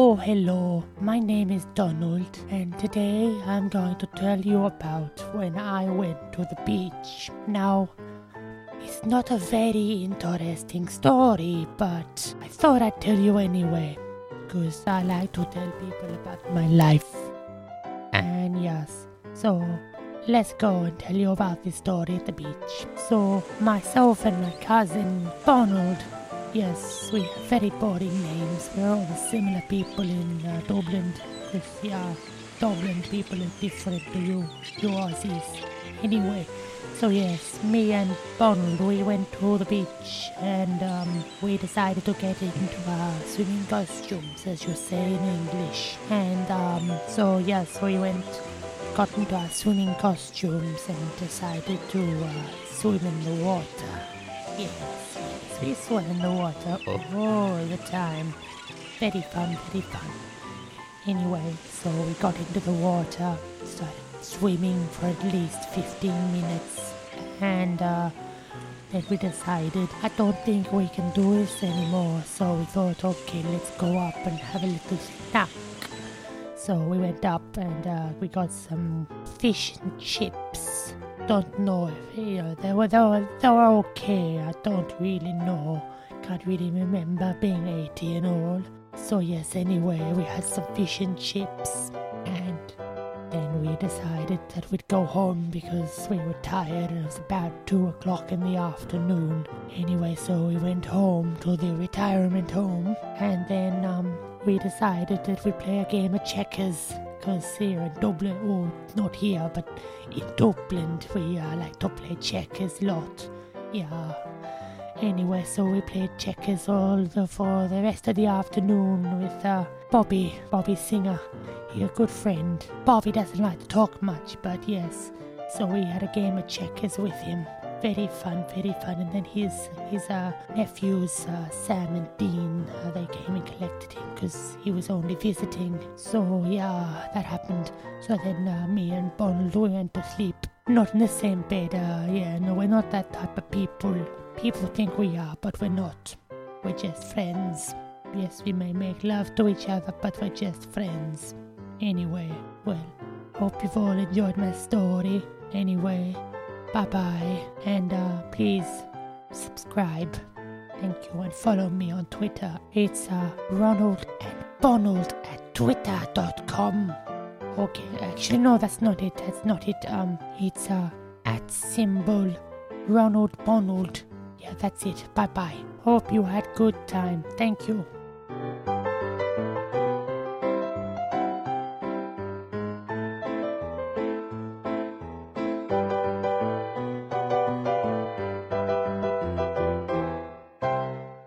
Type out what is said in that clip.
Oh, hello. My name is Donald, and today I'm going to tell you about when I went to the beach. Now, it's not a very interesting story, but I thought I'd tell you anyway, because I like to tell people about my life. And yes, so let's go and tell you about this story at the beach. So, myself and my cousin Donald Yes, we have very boring names. We're all similar people in uh, Dublin. Because, yeah, Dublin people are different to you, you Aussies. Anyway, so yes, me and Donald, we went to the beach and um, we decided to get into our swimming costumes, as you say in English. And um, so, yes, we went, got into our swimming costumes and decided to uh, swim in the water. Yes, we swam in the water all the time. Very fun, very fun. Anyway, so we got into the water, started swimming for at least 15 minutes, and uh, then we decided I don't think we can do this anymore. So we thought, okay, let's go up and have a little snack. So we went up and uh, we got some fish and chips. Don't know know they were they were, they were okay. I don't really know. Can't really remember being 18 old. So yes, anyway, we had some fish and chips, and then we decided that we'd go home because we were tired and it was about two o'clock in the afternoon. Anyway, so we went home to the retirement home, and then um, we decided that we'd play a game of checkers. Here in Dublin, oh, not here, but in Dublin, we uh, like to play checkers a lot. Yeah. Anyway, so we played checkers all the, for the rest of the afternoon with uh, Bobby, Bobby Singer. He's a good friend. Bobby doesn't like to talk much, but yes. So we had a game of checkers with him. Very fun, very fun. And then his his uh, nephews, uh, Sam and Dean, uh, they came and collected him because he was only visiting. So yeah, that happened. So then uh, me and Bonald we went to sleep. Not in the same bed. Uh, yeah, no, we're not that type of people. People think we are, but we're not. We're just friends. Yes, we may make love to each other, but we're just friends. Anyway, well, hope you've all enjoyed my story. Anyway, bye bye, and uh, please subscribe. Thank you, and follow me on Twitter. It's uh, Ronald and Bonald at twitter.com. Okay, actually, no, that's not it. That's not it. Um, it's uh, at symbol Ronald Bonald. Yeah, that's it. Bye bye. Hope you had good time. Thank you.